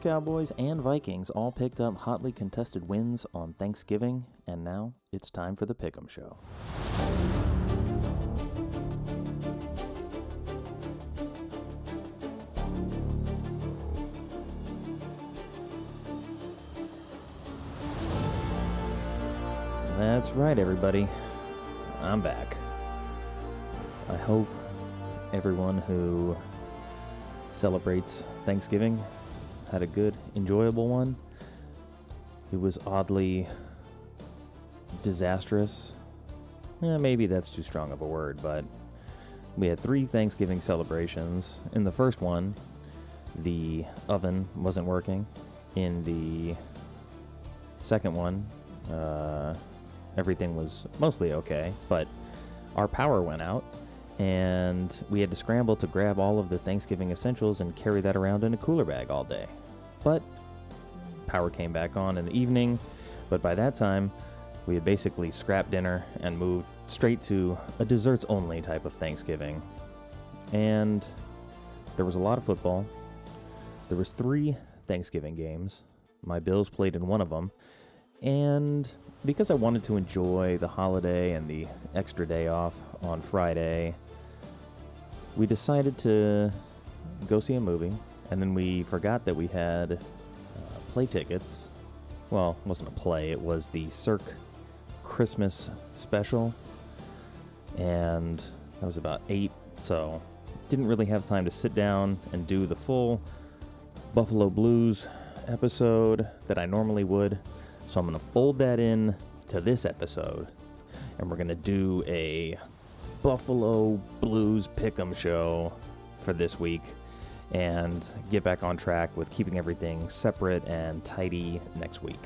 Cowboys, and Vikings all picked up hotly contested wins on Thanksgiving, and now it's time for the Pick'em Show. That's right, everybody. I'm back. I hope everyone who celebrates Thanksgiving had a good, enjoyable one. It was oddly disastrous. Eh, maybe that's too strong of a word, but we had three Thanksgiving celebrations. In the first one, the oven wasn't working. In the second one, uh, everything was mostly okay, but our power went out and we had to scramble to grab all of the Thanksgiving essentials and carry that around in a cooler bag all day. But power came back on in the evening, but by that time, we had basically scrapped dinner and moved straight to a desserts only type of Thanksgiving. And there was a lot of football. There was 3 Thanksgiving games. My Bills played in one of them. And because I wanted to enjoy the holiday and the extra day off on Friday, we decided to go see a movie, and then we forgot that we had uh, play tickets. Well, it wasn't a play, it was the Cirque Christmas special, and that was about 8, so didn't really have time to sit down and do the full Buffalo Blues episode that I normally would. So I'm going to fold that in to this episode, and we're going to do a Buffalo Blues Pick'em show for this week and get back on track with keeping everything separate and tidy next week.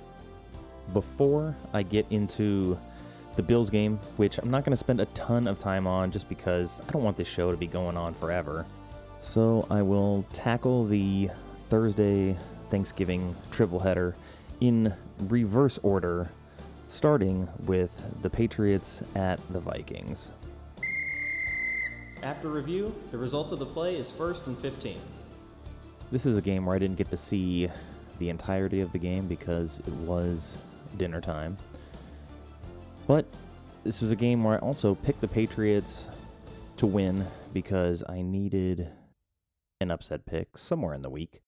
Before I get into the Bills game, which I'm not going to spend a ton of time on just because I don't want this show to be going on forever. So I will tackle the Thursday Thanksgiving triple header in reverse order, starting with the Patriots at the Vikings. After review, the result of the play is first and 15. This is a game where I didn't get to see the entirety of the game because it was dinner time. But this was a game where I also picked the Patriots to win because I needed an upset pick somewhere in the week.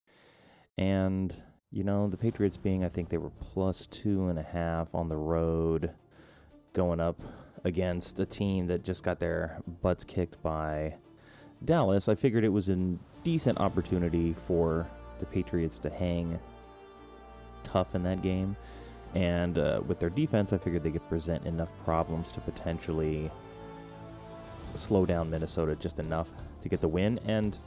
And, you know, the Patriots being, I think they were plus two and a half on the road going up against a team that just got their butts kicked by Dallas, I figured it was a decent opportunity for the Patriots to hang tough in that game. And uh, with their defense, I figured they could present enough problems to potentially slow down Minnesota just enough to get the win. And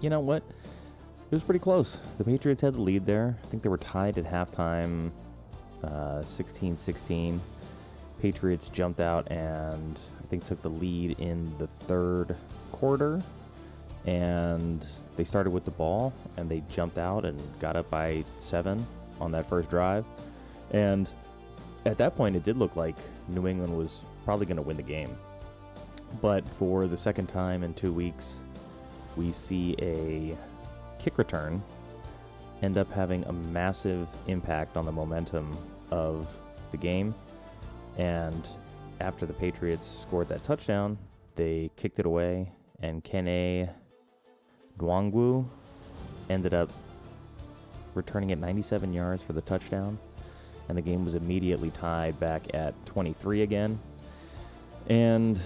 you know what? It was pretty close. The Patriots had the lead there. I think they were tied at halftime, uh, 16 16. Patriots jumped out and I think took the lead in the third quarter. And they started with the ball and they jumped out and got up by seven on that first drive. And at that point, it did look like New England was probably going to win the game. But for the second time in two weeks, we see a kick return end up having a massive impact on the momentum of the game and after the Patriots scored that touchdown, they kicked it away, and Kene Nwangwu ended up returning it 97 yards for the touchdown, and the game was immediately tied back at 23 again. And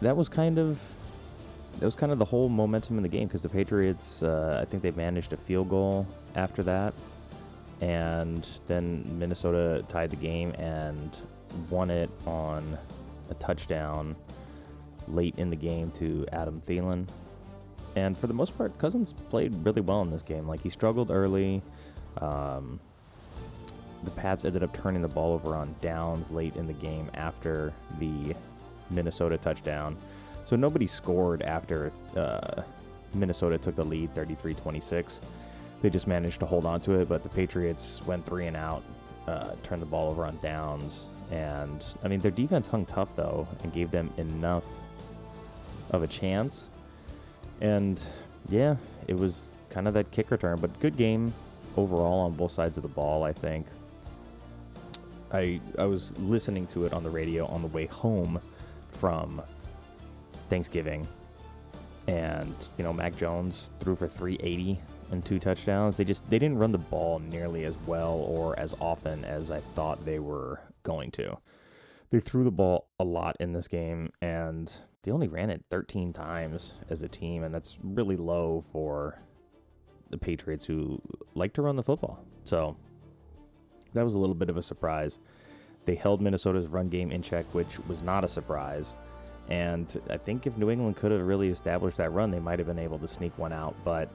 that was kind of that was kind of the whole momentum in the game because the Patriots, uh, I think they managed a field goal after that, and then Minnesota tied the game, and won it on a touchdown late in the game to Adam Thielen. And for the most part, Cousins played really well in this game. Like he struggled early. Um, the Pats ended up turning the ball over on downs late in the game after the Minnesota touchdown. So nobody scored after uh, Minnesota took the lead 33 26. They just managed to hold on to it, but the Patriots went three and out, uh, turned the ball over on downs. And I mean, their defense hung tough though and gave them enough of a chance. And yeah, it was kind of that kick return, but good game overall on both sides of the ball, I think. I I was listening to it on the radio on the way home from Thanksgiving, and you know Mac Jones threw for 380 and two touchdowns. They just they didn't run the ball nearly as well or as often as I thought they were going to. They threw the ball a lot in this game, and they only ran it 13 times as a team, and that's really low for the Patriots who like to run the football. So that was a little bit of a surprise. They held Minnesota's run game in check, which was not a surprise. And I think if New England could have really established that run, they might have been able to sneak one out, but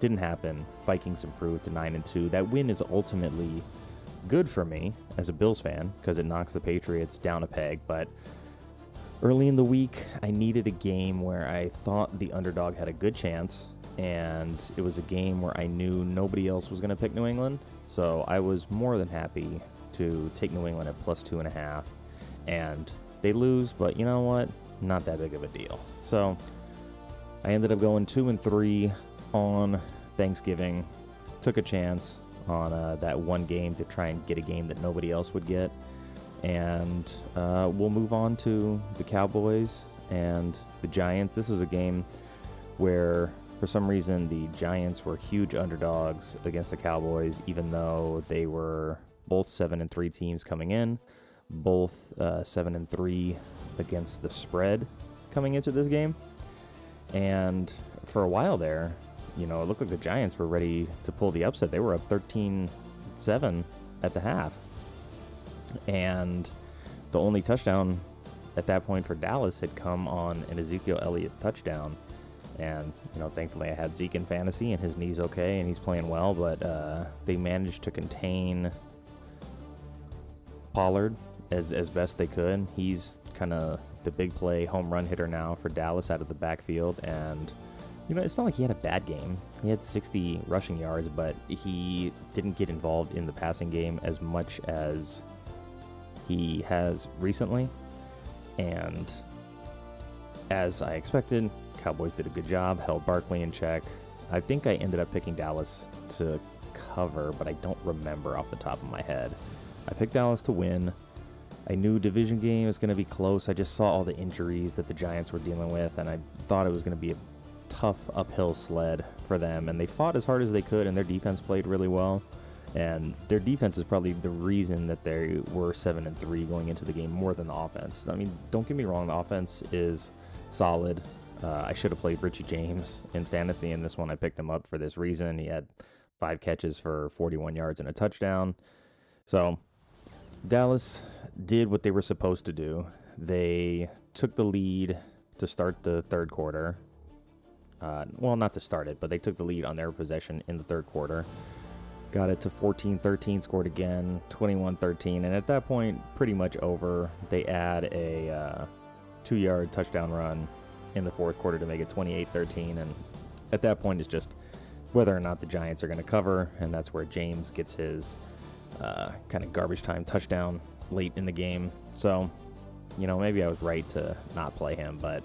didn't happen. Vikings improved to 9 and 2. That win is ultimately good for me as a Bills fan because it knocks the Patriots down a peg, but early in the week, I needed a game where I thought the underdog had a good chance and it was a game where I knew nobody else was going to pick New England. So I was more than happy to take New England at plus two and a half. And they lose, but you know what? Not that big of a deal. So I ended up going two and three on Thanksgiving. Took a chance on uh, that one game to try and get a game that nobody else would get. And uh, we'll move on to the Cowboys and the Giants. This was a game where for some reason, the Giants were huge underdogs against the Cowboys, even though they were both seven and three teams coming in, both uh, seven and three against the spread coming into this game. And for a while there, you know, it looked like the Giants were ready to pull the upset. They were up 13 7 at the half. And the only touchdown at that point for Dallas had come on an Ezekiel Elliott touchdown. And, you know, thankfully I had Zeke in fantasy and his knee's okay and he's playing well, but uh, they managed to contain Pollard as, as best they could. He's kind of the big play home run hitter now for Dallas out of the backfield. And, you know, it's not like he had a bad game. He had 60 rushing yards, but he didn't get involved in the passing game as much as he has recently. And as I expected, Cowboys did a good job, held Barkley in check. I think I ended up picking Dallas to cover, but I don't remember off the top of my head. I picked Dallas to win. I knew division game was going to be close. I just saw all the injuries that the Giants were dealing with, and I thought it was going to be a tough uphill sled for them. And they fought as hard as they could, and their defense played really well. And their defense is probably the reason that they were seven and three going into the game more than the offense. I mean, don't get me wrong, the offense is solid. Uh, I should have played Richie James in fantasy, in this one I picked him up for this reason. He had five catches for 41 yards and a touchdown. So Dallas did what they were supposed to do. They took the lead to start the third quarter. Uh, well, not to start it, but they took the lead on their possession in the third quarter. Got it to 14 13, scored again, 21 13. And at that point, pretty much over. They add a uh, two yard touchdown run in the fourth quarter to make it 28 13. And at that point, it's just whether or not the Giants are going to cover. And that's where James gets his uh, kind of garbage time touchdown late in the game. So, you know, maybe I was right to not play him, but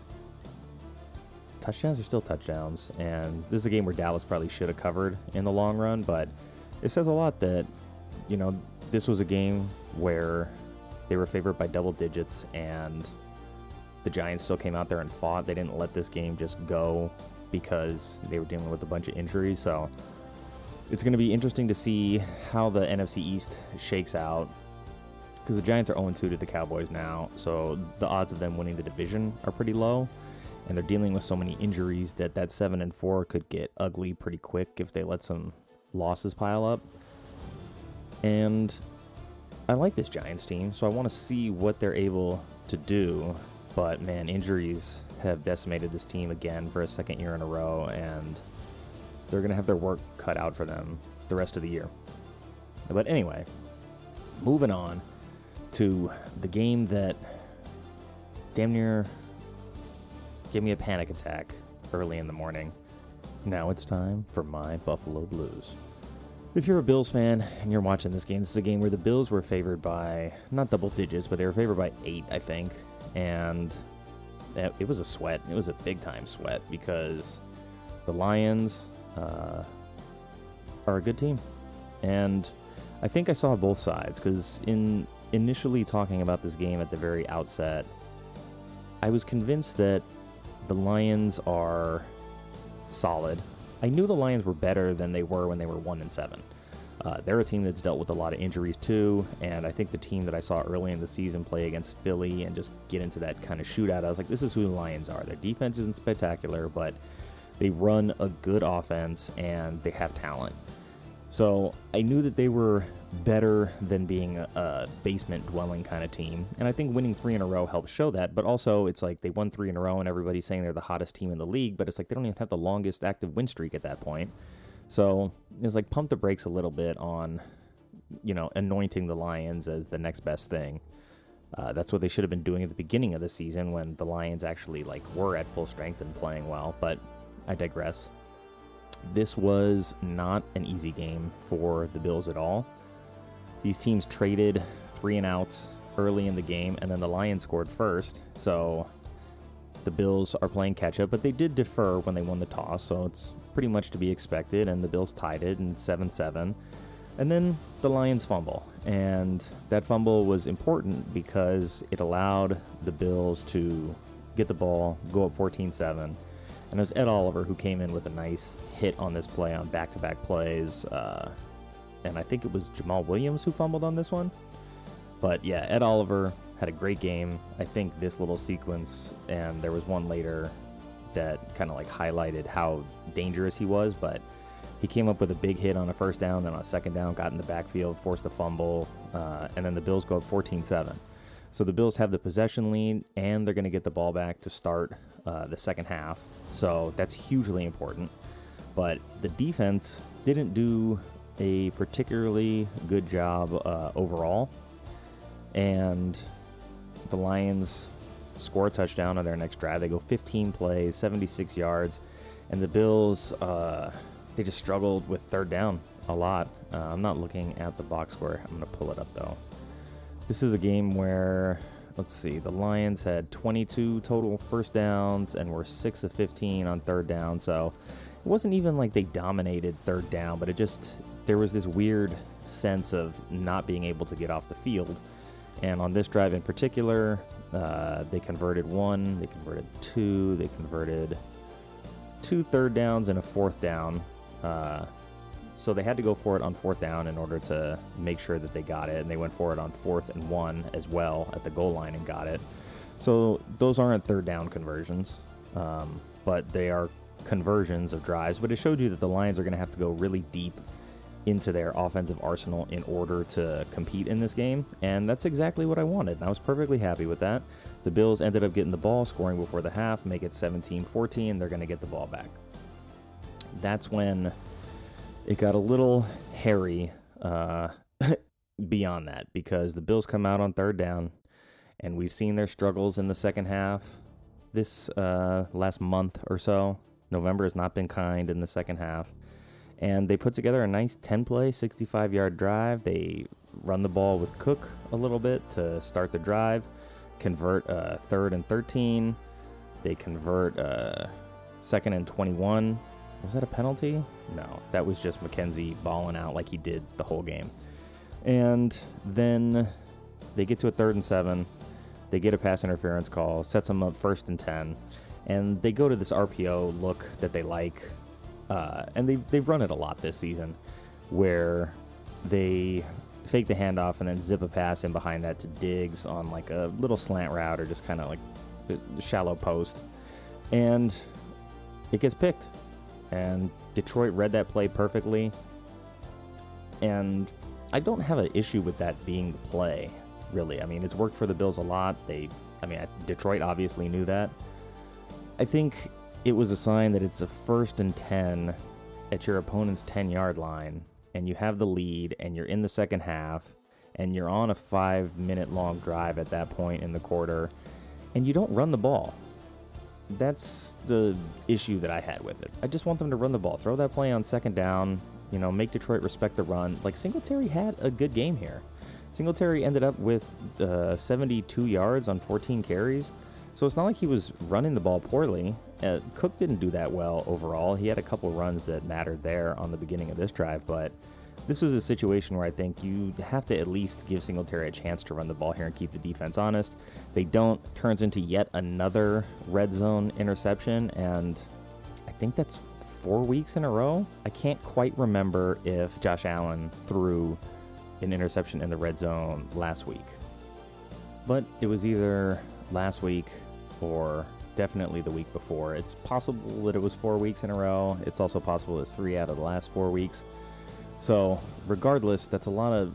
touchdowns are still touchdowns. And this is a game where Dallas probably should have covered in the long run, but it says a lot that, you know, this was a game where they were favored by double digits and the Giants still came out there and fought. They didn't let this game just go because they were dealing with a bunch of injuries. So it's going to be interesting to see how the NFC East shakes out because the Giants are 0 2 to the Cowboys now. So the odds of them winning the division are pretty low. And they're dealing with so many injuries that that 7 and 4 could get ugly pretty quick if they let some losses pile up. And I like this Giants team, so I want to see what they're able to do But man, injuries have decimated this team again for a second year in a row, and they're going to have their work cut out for them the rest of the year. But anyway, moving on to the game that damn near gave me a panic attack early in the morning. Now it's time for my Buffalo Blues. If you're a Bills fan and you're watching this game, this is a game where the Bills were favored by not double digits, but they were favored by eight, I think. And it was a sweat. It was a big time sweat because the Lions uh, are a good team. And I think I saw both sides because in initially talking about this game at the very outset, I was convinced that the Lions are solid. I knew the Lions were better than they were when they were one and seven. Uh, they're a team that's dealt with a lot of injuries too, and I think the team that I saw early in the season play against Philly and just get into that kind of shootout, I was like, this is who the Lions are. Their defense isn't spectacular, but they run a good offense and they have talent. So I knew that they were better than being a, basement dwelling kind of team. And I think winning three in a row helps show that. But also, it's like they won three in a row and everybody's saying they're the hottest team in the league, but it's like they don't even have the longest active win streak at that point. So it's like pump the brakes a little bit on, you know, anointing the Lions as the next best thing. Uh, that's what they should have been doing at the beginning of the season when the Lions actually like were at full strength and playing well. But I digress. This was not an easy game for the Bills at all. These teams traded three and outs early in the game, and then the Lions scored first. So the Bills are playing catch up, but they did defer when they won the toss, so it's pretty much to be expected. And the Bills tied it in 7 7. And then the Lions fumble. And that fumble was important because it allowed the Bills to get the ball, go up 14 7 and it was Ed Oliver who came in with a nice hit on this play on back to back plays. Uh, and I think it was Jamaal Williams who fumbled on this one. But yeah, Ed Oliver had a great game. I think this little sequence, and there was one later that kind of like highlighted how dangerous he was. But he came up with a big hit on a first down, then on a second down, got in the backfield, forced a fumble, uh, and then the Bills go up 14 7. So the Bills have the possession lead, and they're going to get the ball back to start uh, the second half. So that's hugely important. But the defense didn't do a particularly good job uh, overall. And the Lions score a touchdown on their next drive. They go 15 plays, 76 yards. And the Bills, uh, they just struggled with third down a lot. Uh, I'm not looking at the box score. I'm going to pull it up though. This is a game where let's see, the Lions had 22 total first downs and were 6 of 15 on third down. So it wasn't even like they dominated third down, but it just, there was this weird sense of not being able to get off the field. And on this drive in particular, uh, they converted one, they converted two, they converted two third downs and a fourth down. Uh, so they had to go for it on fourth down in order to make sure that they got it, and they went for it on fourth and one as well at the goal line and got it. So those aren't third down conversions, um, but they are conversions of drives. But it showed you that the Lions are going to have to go really deep into their offensive arsenal in order to compete in this game, and that's exactly what I wanted. And I was perfectly happy with that. The Bills ended up getting the ball, scoring before the half, make it 17 14. They're going to get the ball back. That's when it got a little hairy uh, beyond that because the Bills come out on third down, and we've seen their struggles in the second half this uh, last month or so. November has not been kind in the second half. And they put together a nice 10 play, 65 yard drive. They run the ball with Cook a little bit to start the drive, convert uh, third and 13. They convert uh, second and 21 was that a penalty? No, that was just McKenzie balling out like he did the whole game. And then they get to a third and seven. They get a pass interference call, sets them up first and 10. And they go to this RPO look that they like. Uh, and they've, they've run it a lot this season where they fake the handoff and then zip a pass in behind that to Diggs on like a little slant route or just kind of like shallow post. And it gets picked and Detroit read that play perfectly. And I don't have an issue with that being the play, really. I mean, it's worked for the Bills a lot. They I mean, Detroit obviously knew that. I think it was a sign that it's a first and 10 at your opponent's 10 yard line, and you have the lead, and you're in the second half, and you're on a five minute long drive at that point in the quarter, and you don't run the ball. That's the issue that I had with it. I just want them to run the ball. Throw that play on second down, you know, make Detroit respect the run. Like Singletary had a good game here. Singletary ended up with uh, 72 yards on 14 carries. So it's not like he was running the ball poorly. Uh, Cook didn't do that well overall. He had a couple runs that mattered there on the beginning of this drive, but this was a situation where I think you have to at least give Singletary a chance to run the ball here and keep the defense honest. They don't, turns into yet another red zone interception, and I think that's four weeks in a row. I can't quite remember if Josh Allen threw an interception in the red zone last week, but it was either last week or definitely the week before. It's possible that it was four weeks in a row. It's also possible it's three out of the last four weeks. So, regardless, that's a lot of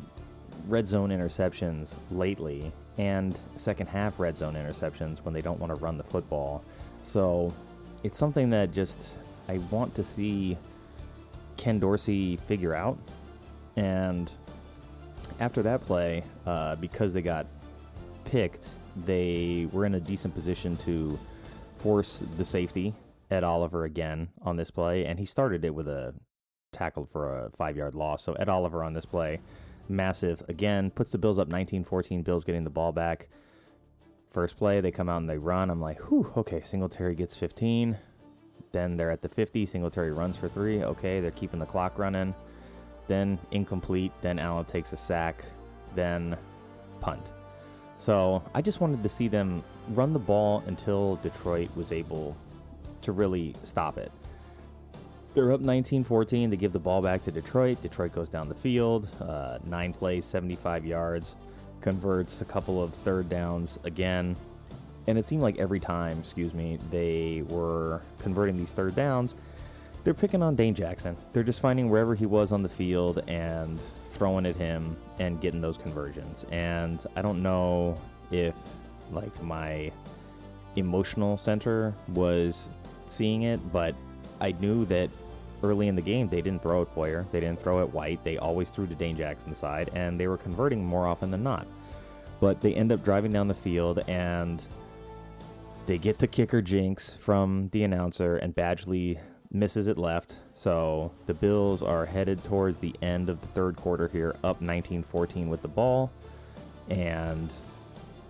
red zone interceptions lately and second half red zone interceptions when they don't want to run the football. So, it's something that just I want to see Ken Dorsey figure out. And after that play, uh, because they got picked, they were in a decent position to force the safety Ed Oliver again on this play, and he started it with a tackle for a five yard loss. So Ed Oliver on this play, massive again, puts the Bills up 19 14. Bills getting the ball back. First play, they come out and they run. I'm like, whew, okay, Singletary gets 15. Then they're at the 50. Singletary runs for three. Okay, they're keeping the clock running. Then incomplete. Then Allen takes a sack. Then punt. So I just wanted to see them run the ball until Detroit was able to really stop it. They're up 19 14. They give the ball back to Detroit. Detroit goes down the field, uh, nine plays, 75 yards, converts a couple of third downs again. And it seemed like every time, excuse me, they were converting these third downs, they're picking on Dane Jackson. They're just finding wherever he was on the field and throwing at him and getting those conversions. And I don't know if like my emotional center was seeing it, but I knew that early in the game they didn't throw at Poyer, they didn't throw at White, they always threw to Dane Jackson's side, and they were converting more often than not. But they end up driving down the field and they get the kicker jinx from the announcer, and Badgley misses it left. So the Bills are headed towards the end of the third quarter here, up 19 14 with the ball. And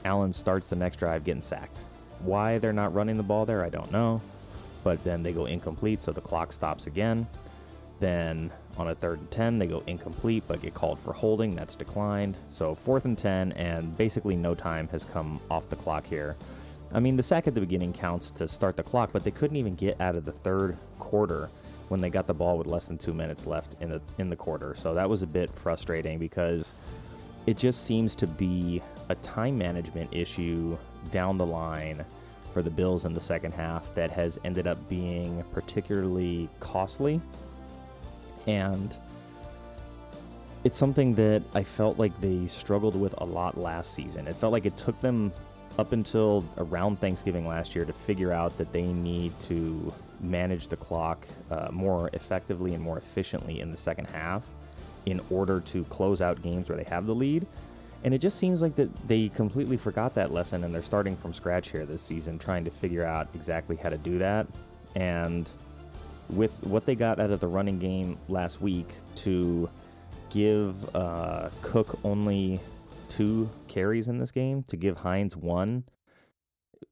Allen starts the next drive getting sacked. Why they're not running the ball there, I don't know. But then they go incomplete, so the clock stops again. Then on a third and 10, they go incomplete but get called for holding. That's declined. So fourth and 10, and basically no time has come off the clock here. I mean, the sack at the beginning counts to start the clock, but they couldn't even get out of the third quarter when they got the ball with less than two minutes left in the in the quarter. So that was a bit frustrating because it just seems to be a time management issue down the line for the Bills in the second half that has ended up being particularly costly. And it's something that I felt like they struggled with a lot last season. It felt like it took them up until around Thanksgiving last year to figure out that they need to manage the clock uh, more effectively and more efficiently in the second half in order to close out games where they have the lead. And it just seems like that they completely forgot that lesson and they're starting from scratch here this season, trying to figure out exactly how to do that. And with what they got out of the running game last week to give uh, Cook only two carries in this game to give Hines one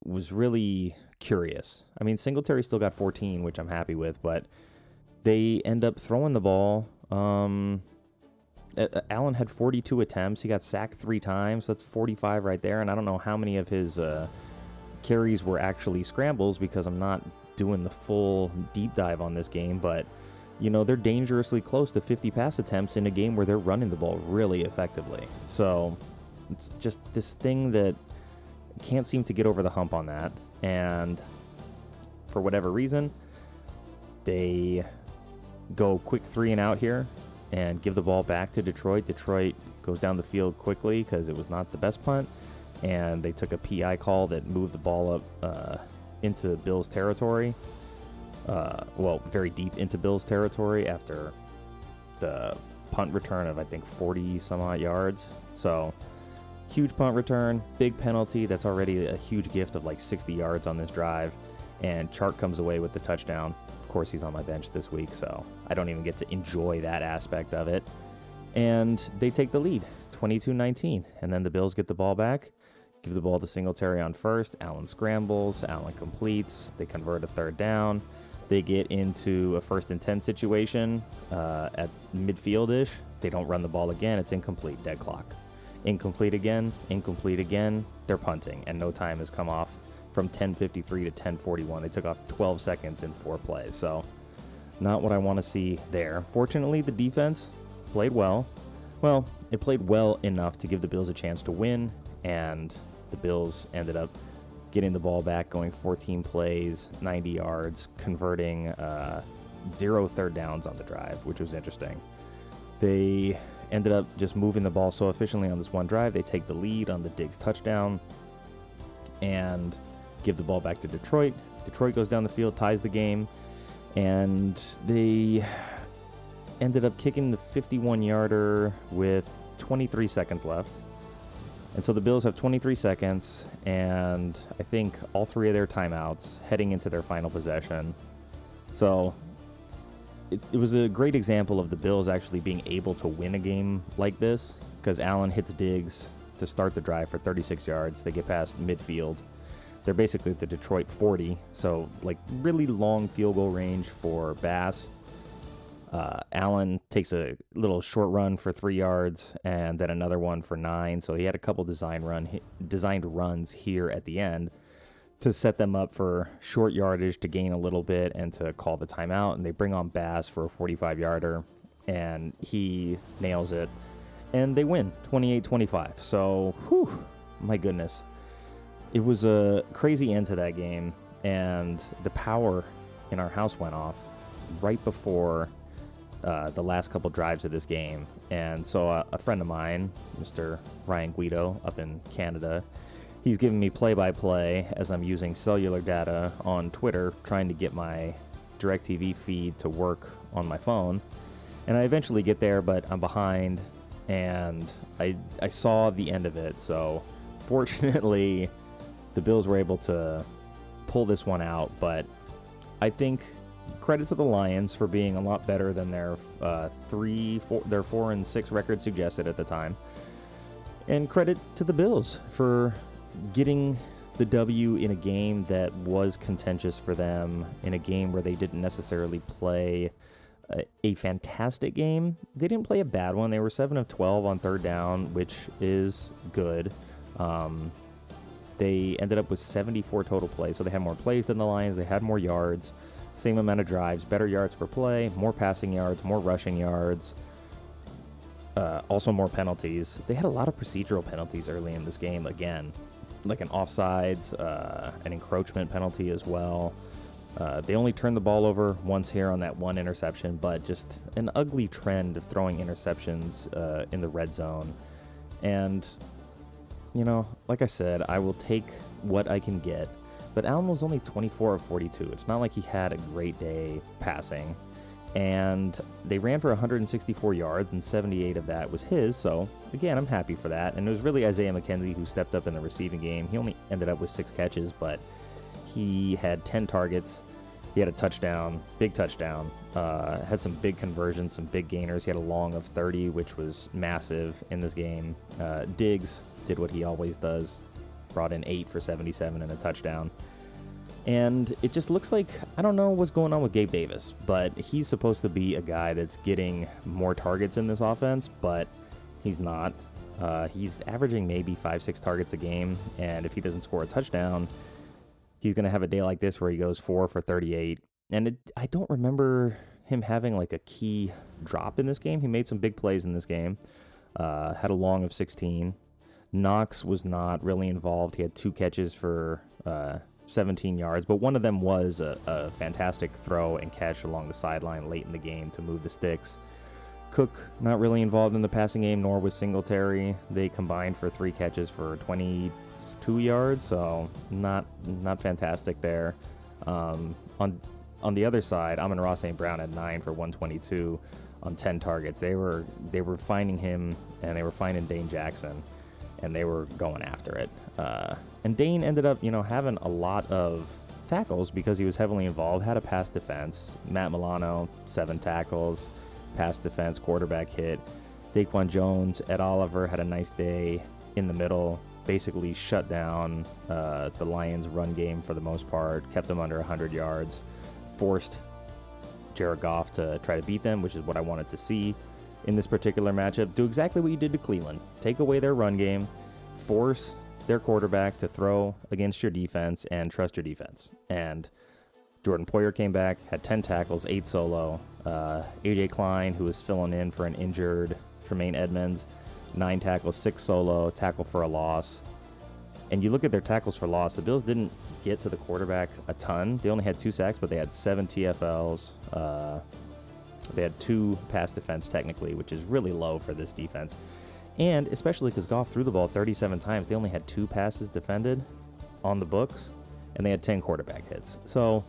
was really curious. I mean, Singletary still got 14, which I'm happy with, but they end up throwing the ball. Um, Allen had 42 attempts. He got sacked three times. That's 45 right there. And I don't know how many of his uh, carries were actually scrambles because I'm not doing the full deep dive on this game, but you know, they're dangerously close to 50 pass attempts in a game where they're running the ball really effectively. So it's just this thing that can't seem to get over the hump on that. And for whatever reason, they go quick three and out here and give the ball back to Detroit. Detroit goes down the field quickly because it was not the best punt. and they took a PI call that moved the ball up uh, into Bills territory. Uh, well, very deep into Bills territory after the punt return of I think 40 some odd yards. So huge punt return, big penalty. That's already a huge gift of like 60 yards on this drive. And Chark comes away with the touchdown. Course, he's on my bench this week, so I don't even get to enjoy that aspect of it. And they take the lead, 22 19. And then the Bills get the ball back, give the ball to Singletary on first. Allen scrambles, Allen completes. They convert a third down. They get into a first and 10 situation uh, at midfield ish. They don't run the ball again. It's incomplete, dead clock. Incomplete again, incomplete again. They're punting, and no time has come off from 10:53 to 10:41. They took off 12 seconds in four plays. So, not what I want to see there. Fortunately, the defense played well. Well, it played well enough to give the Bills a chance to win, and the Bills ended up getting the ball back, going 14 plays, 90 yards, converting uh, zero third downs on the drive, which was interesting. They ended up just moving the ball so efficiently on this one drive. They take the lead on the Diggs touchdown and give the ball back to Detroit. Detroit goes down the field, ties the game, and they ended up kicking the 51 yarder with 23 seconds left. And so the Bills have 23 seconds, and I think all three of their timeouts heading into their final possession. So it, it was a great example of the Bills actually being able to win a game like this because Allen hits Diggs to start the drive for 36 yards. They get past midfield. They're basically the Detroit 40, so like really long field goal range for Bass. Uh, Allen takes a little short run for three yards and then another one for nine. So he had a couple design run designed runs here at the end to set them up for short yardage to gain a little bit and to call the timeout. And they bring on Bass for a 45 yarder, and he nails it. And they win 28 25. So, whew, my goodness. It was a crazy end to that game, and the power in our house went off right before uh, the last couple drives of this game. And so, uh, a friend of mine, Mr. Ryan Guido, up in Canada, he's giving me play by play as I'm using cellular data on Twitter trying to get my DirecTV feed to work on my phone. And I eventually get there, but I'm behind and I, I saw the end of it. So fortunately, the Bills were able to pull this one out. But I think credit to the Lions for being a lot better than their uh, three, four, their four and six record suggested at the time. And credit to the Bills for getting the W in a game that was contentious for them, in a game where they didn't necessarily play a, a, fantastic game. They didn't play a bad one. They were 7 of 12 on third down, which is good. Um, they ended up with 74 total plays, so they had more plays than the Lions. They had more yards, same amount of drives, better yards per play, more passing yards, more rushing yards. Uh, also, more penalties. They had a lot of procedural penalties early in this game again like an offsides, uh, an encroachment penalty as well. Uh, they only turned the ball over once here on that one interception, but just an ugly trend of throwing interceptions uh, in the red zone. And, you know, like I said, I will take what I can get. But Allen was only 24 of 42. It's not like he had a great day passing and they ran for 164 yards, and 78 of that was his. So again, I'm happy for that. And it was really Isaiah McKenzie who stepped up in the receiving game. He only ended up with six catches, but he had 10 targets. He had a touchdown, big touchdown. Uh, had some big conversions, some big gainers. He had a long of 30, which was massive in this game. Uh, Diggs did what he always does, brought in eight for 77 and a touchdown. And it just looks like I don't know what's going on with Gabe Davis, but he's supposed to be a guy that's getting more targets in this offense, but he's not. Uh, he's averaging maybe five, six targets a game, and if he doesn't score a touchdown, he's going to have a day like this where he goes four for 38. And it, I don't remember him having like a key drop in this game. He made some big plays in this game, uh, had a long of 16. Knox was not really involved. He had two catches for uh, 17 yards, but one of them was a, a, fantastic throw and catch along the sideline late in the game to move the sticks. Cook not really involved in the passing game, nor was Singletary. They combined for three catches for 22 yards, so not not fantastic there. Um, on on the other side, Amon-Ra St. Brown had nine for 122 on 10 targets. They were they were finding him and they were finding Dane Jackson, and they were going after it. Uh, and Dane ended up, you know, having a lot of tackles because he was heavily involved. Had a pass defense. Matt Milano seven tackles, pass defense, quarterback hit. Daquan Jones, Ed Oliver had a nice day in the middle. Basically shut down uh, the Lions' run game for the most part. Kept them under 100 yards. Forced Jared Goff to try to beat them, which is what I wanted to see in this particular matchup. Do exactly what you did to Cleveland. Take away their run game, force their quarterback to throw against your defense, and trust your defense. And Jordan Poyer came back, had 10 tackles, 8 solo. Uh, AJ Klein, who was filling in for an injured Tremaine Edmunds, 9 tackles, 6 solo, tackle for a loss. And you look at their tackles for loss, the Bills didn't get to the quarterback a ton. They only had two sacks, but they had seven TFLs. Uh, they had two pass defense, technically, which is really low for this defense. And especially because Goff threw the ball 37 times, they only had two passes defended on the books, and they had 10 quarterback hits. So,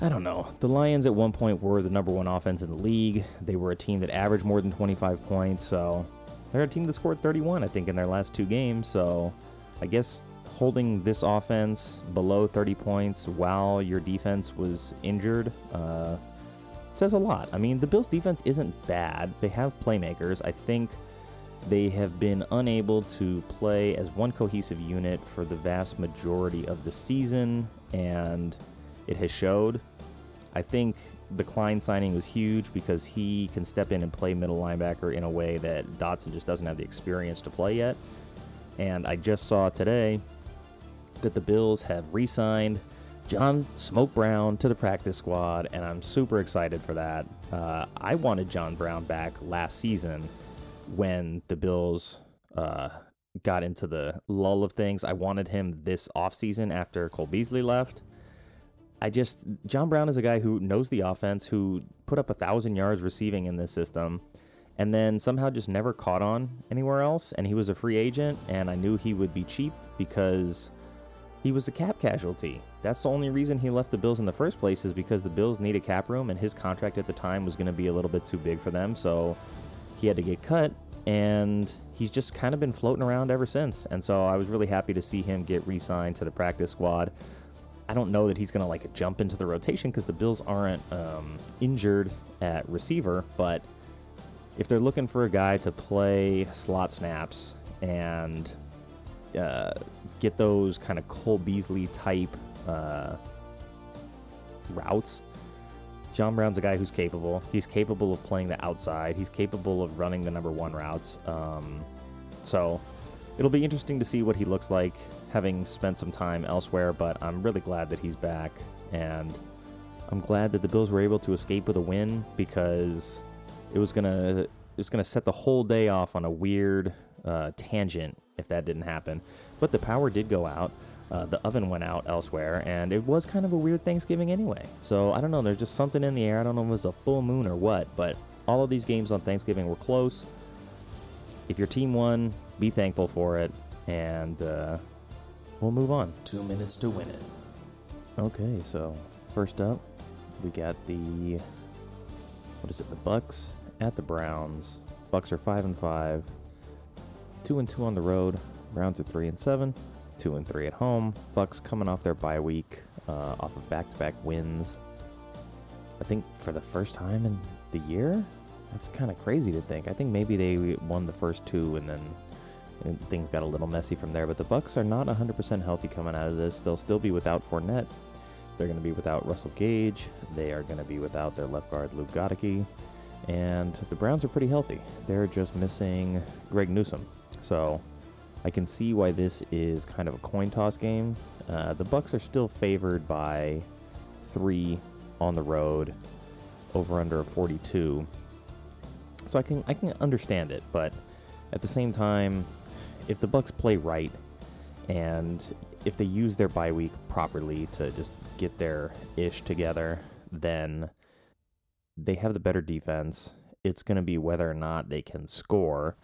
I don't know. The Lions at one point were the number one offense in the league. They were a team that averaged more than 25 points. So, they're a team that scored 31, I think, in their last two games. So, I guess holding this offense below 30 points while your defense was injured uh, says a lot. I mean, the Bills' defense isn't bad. They have playmakers. I think they have been unable to play as one cohesive unit for the vast majority of the season, and it has showed. I think the Klein signing was huge because he can step in and play middle linebacker in a way that Dodson just doesn't have the experience to play yet. And I just saw today that the Bills have re signed John Smoke Brown to the practice squad, and I'm super excited for that. Uh, I wanted John Brown back last season when the Bills uh, got into the lull of things. I wanted him this offseason after Cole Beasley left. I just, John Brown is a guy who knows the offense, who put up a thousand yards receiving in this system and then somehow just never caught on anywhere else. And he was a free agent, and I knew he would be cheap because he was a cap casualty. That's the only reason he left the Bills in the first place is because the Bills needed cap room, and his contract at the time was going to be a little bit too big for them. So he had to get cut, and he's just kind of been floating around ever since. And so I was really happy to see him get re signed to the practice squad. I don't know that he's going to like jump into the rotation because the Bills aren't um, injured at receiver, but if they're looking for a guy to play slot snaps and uh, get those kind of Cole Beasley type uh, routes, John Brown's a guy who's capable. He's capable of playing the outside. He's capable of running the number one routes. Um, so it'll be interesting to see what he looks like having spent some time elsewhere, but I'm really glad that he's back. And I'm glad that the Bills were able to escape with a win because it was gonna it was gonna set the whole day off on a weird uh, tangent if that didn't happen. But the power did go out. Uh, the oven went out elsewhere, and it was kind of a weird Thanksgiving anyway. So I don't know. There's just something in the air. I don't know if it was a full moon or what, but all of these games on Thanksgiving were close. If your team won, be thankful for it, and uh, we'll move on. Two minutes to win it. Okay, so first up, we got the what is it? The Bucks at the Browns. Bucks are five and five, two and two on the road. Browns are three and seven, two and three at home. Bucks coming off their bye week, uh, off of back-to-back wins. I think for the first time in the year. That's kind of crazy to think. I think maybe they won the first two and then and things got a little messy from there. But the Bucks are not 100% healthy coming out of this. They'll still be without Fournette. They're going to be without Russell Gage. They are going to be without their left guard Luke Goedeke. And the Browns are pretty healthy. They're just missing Greg Newsome. So I can see why this is kind of a coin toss game. Uh, the Bucks are still favored by three on the road, over under a 42. So I can I can understand it, but at the same time, if the Bucks play right and if they use their bye week properly to just get their ish together, then they have the better defense. It's going to be whether or not they can score.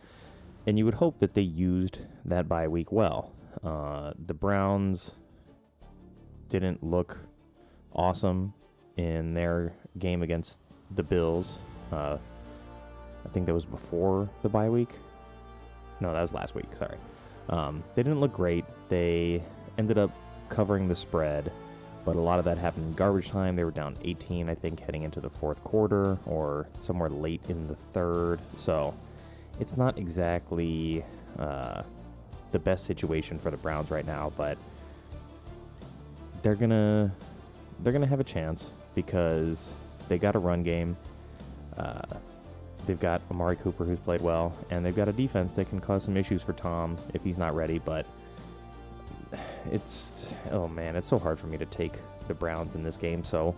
And you would hope that they used that bye week well. Uh, the Browns didn't look awesome in their game against the Bills. Uh, I think that was before the bye week. No, that was last week. Sorry. Um, they didn't look great. They ended up covering the spread, but a lot of that happened in garbage time. They were down 18, I think, heading into the fourth quarter or somewhere late in the third. So it's not exactly uh, the best situation for the Browns right now, but they're gonna they're gonna have a chance because they got a run game. Uh, they've got Amari Cooper who's played well, and they've got a defense that can cause some issues for Tom if he's not ready. But it's oh man, it's so hard for me to take the Browns in this game. So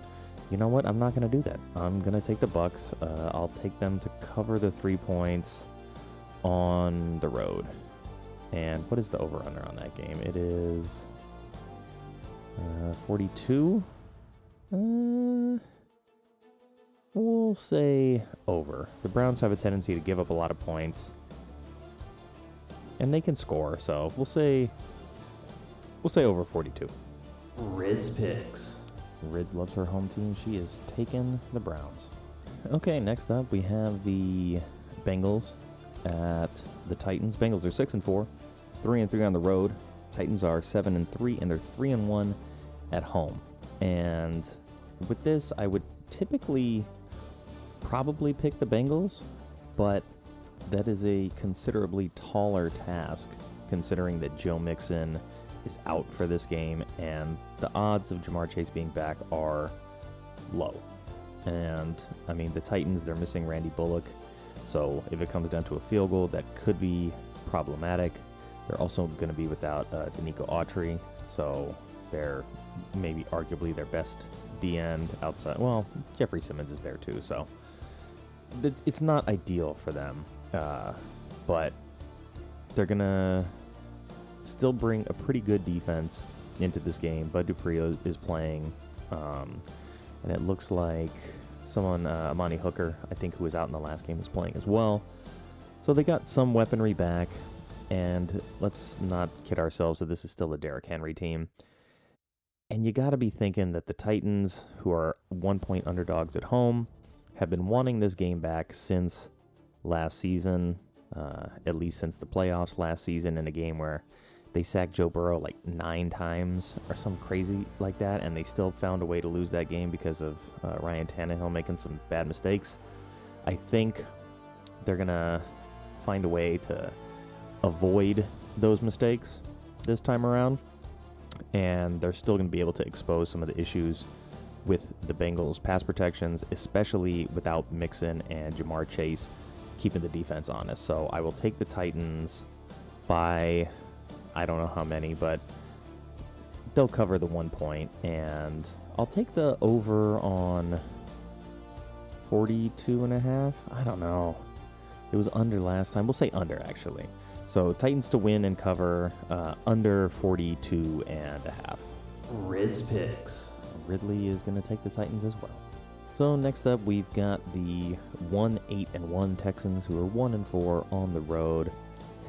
you know what? I'm not gonna do that. I'm gonna take the Bucks. Uh, I'll take them to cover the three points on the road. And what is the over under on that game? It is uh, 42. Uh, we'll say over. The Browns have a tendency to give up a lot of points, and they can score. So we'll say we'll say over 42. Rids picks. Rids loves her home team. She is taking the Browns. Okay, next up we have the Bengals at the Titans. Bengals are six and four, three and three on the road. Titans are seven and three, and they're three and one at home. And with this, I would typically probably pick the Bengals, but that is a considerably taller task considering that Joe Mixon is out for this game and the odds of Ja'Marr Chase being back are low. And I mean, the Titans, they're missing Randy Bullock. So if it comes down to a field goal, that could be problematic. They're also going to be without uh, Denico Autry. So they're maybe arguably their best D end outside. Well, Jeffrey Simmons is there too. So it's, it's not ideal for them. Uh, but they're going to still bring a pretty good defense into this game. Bud Dupree is playing, um, and it looks like someone, uh, Amani Hooker, I think, who was out in the last game, is playing as well. So they got some weaponry back, and let's not kid ourselves that this is still a Derrick Henry team. And you got to be thinking that the Titans, who are one point underdogs at home, have been wanting this game back since last season, uh, at least since the playoffs last season, in a game where they sacked Joe Burrow like nine times or some crazy like that, and they still found a way to lose that game because of uh, Ryan Tannehill making some bad mistakes. I think they're gonna find a way to avoid those mistakes this time around, and they're still gonna be able to expose some of the issues with the Bengals' pass protections, especially without Mixon and Ja'Marr Chase keeping the defense honest. So I will take the Titans by I don't know how many, but they'll cover the one point, and I'll take the over on 42 and a half. I don't know. It was under last time. We'll say under, actually. So Titans to win and cover uh, under 42 and a half. Rids picks. Ridley is going to take the Titans as well. So next up, we've got the 1 8 and 1 Texans who are 1 and 4 on the road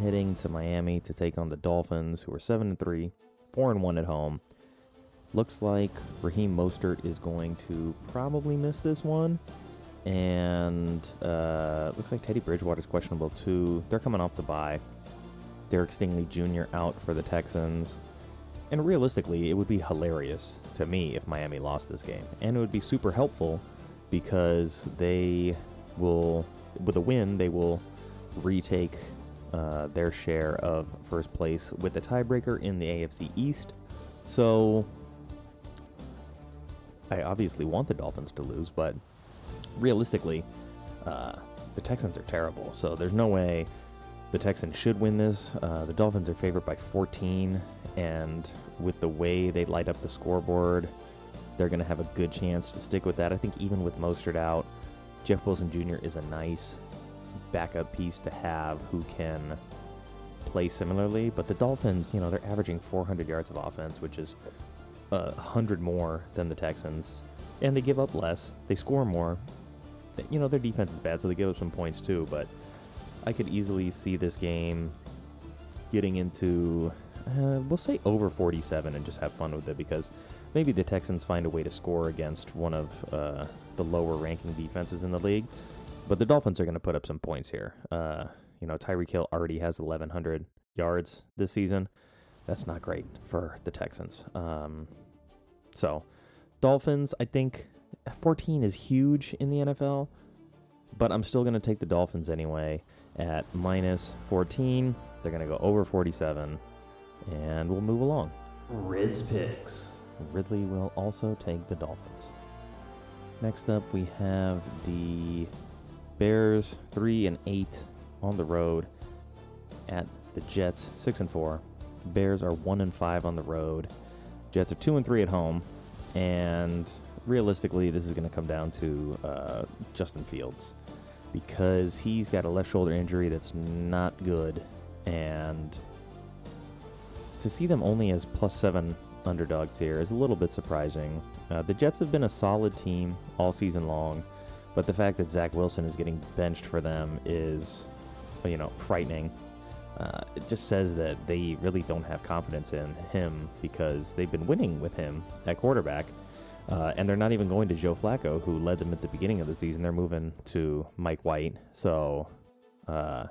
heading to Miami to take on the Dolphins, who are seven and three, four and one at home. Looks like Raheem Mostert is going to probably miss this one, and uh, looks like Teddy Bridgewater is questionable too. They're coming off the bye. Derek Stingley Jr. out for the Texans. And realistically, it would be hilarious to me if Miami lost this game. And it would be super helpful because they will, with a win, they will retake uh, their share of first place with the tiebreaker in the AFC East. So I obviously want the Dolphins to lose, but realistically, uh, the Texans are terrible. So there's no way the Texans should win this. Uh, the Dolphins are favored by 14, and with the way they light up the scoreboard, they're going to have a good chance to stick with that. I think even with Mostert out, Jeff Wilson Jr. is a nice backup piece to have who can play similarly. But the Dolphins, you know, they're averaging 400 yards of offense, which is a hundred more than the Texans, and they give up less. They score more. You know, their defense is bad, so they give up some points too. But I could easily see this game getting into uh, we'll say over 47 and just have fun with it because maybe the Texans find a way to score against one of uh, the lower ranking defenses in the league. But the Dolphins are going to put up some points here. Uh, you know, Tyreek Hill already has 1,100 yards this season. That's not great for the Texans. Um, so, Dolphins, I think 14 is huge in the NFL, but I'm still going to take the Dolphins anyway at minus 14. They're going to go over 47, and we'll move along. Rids Picks. Ridley will also take the Dolphins. Next up, we have the Bears 3 and 8 on the road at the Jets 6 and 4. Bears are 1 and 5 on the road. Jets are 2 and 3 at home. And realistically, this is going to come down to uh, Justin Fields because he's got a left shoulder injury that's not good. And to see them only as plus 7 underdogs here is a little bit surprising. Uh, the Jets have been a solid team all season long, but the fact that Zach Wilson is getting benched for them is, you know, frightening. Uh, it just says that they really don't have confidence in him because they've been winning with him at quarterback. Uh, and they're not even going to Joe Flacco, who led them at the beginning of the season. They're moving to Mike White. So uh,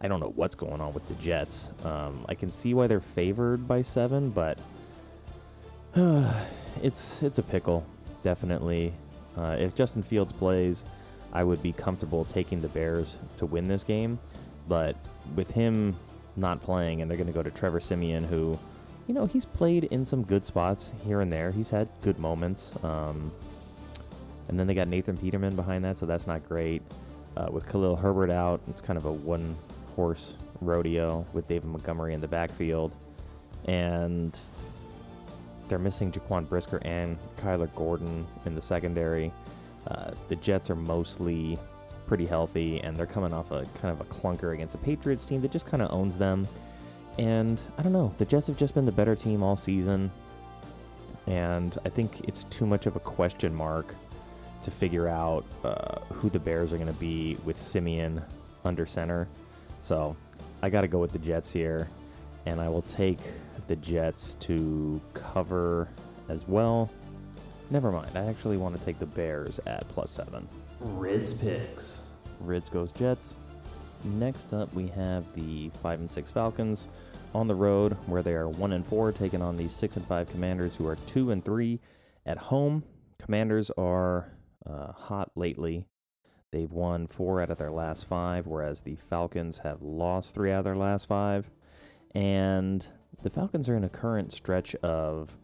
I don't know what's going on with the Jets. Um, I can see why they're favored by seven, but it's it's a pickle, definitely. Uh, if Justin Fields plays, I would be comfortable taking the Bears to win this game. But with him not playing, and they're going to go to Trevor Siemian, who, you know, he's played in some good spots here and there. He's had good moments. Um, and then they got Nathan Peterman behind that, so that's not great. Uh, with Khalil Herbert out, it's kind of a one horse rodeo with David Montgomery in the backfield. And they're missing Jaquan Brisker and Kyler Gordon in the secondary. Uh, the Jets are mostly pretty healthy, and they're coming off a kind of a clunker against a Patriots team that just kind of owns them. And I don't know, the Jets have just been the better team all season, and I think it's too much of a question mark to figure out uh, who the Bears are going to be with Siemian under center. So I got to go with the Jets here, and I will take the Jets to cover as well. Never mind. I actually want to take the Bears at plus seven. Rids Picks. Rids goes Jets. Next up, we have the five and six Falcons on the road, where they are one and four, taking on the six and five Commanders, who are two and three at home. Commanders are uh, hot lately. They've won four out of their last five, whereas the Falcons have lost three out of their last five. And the Falcons are in a current stretch of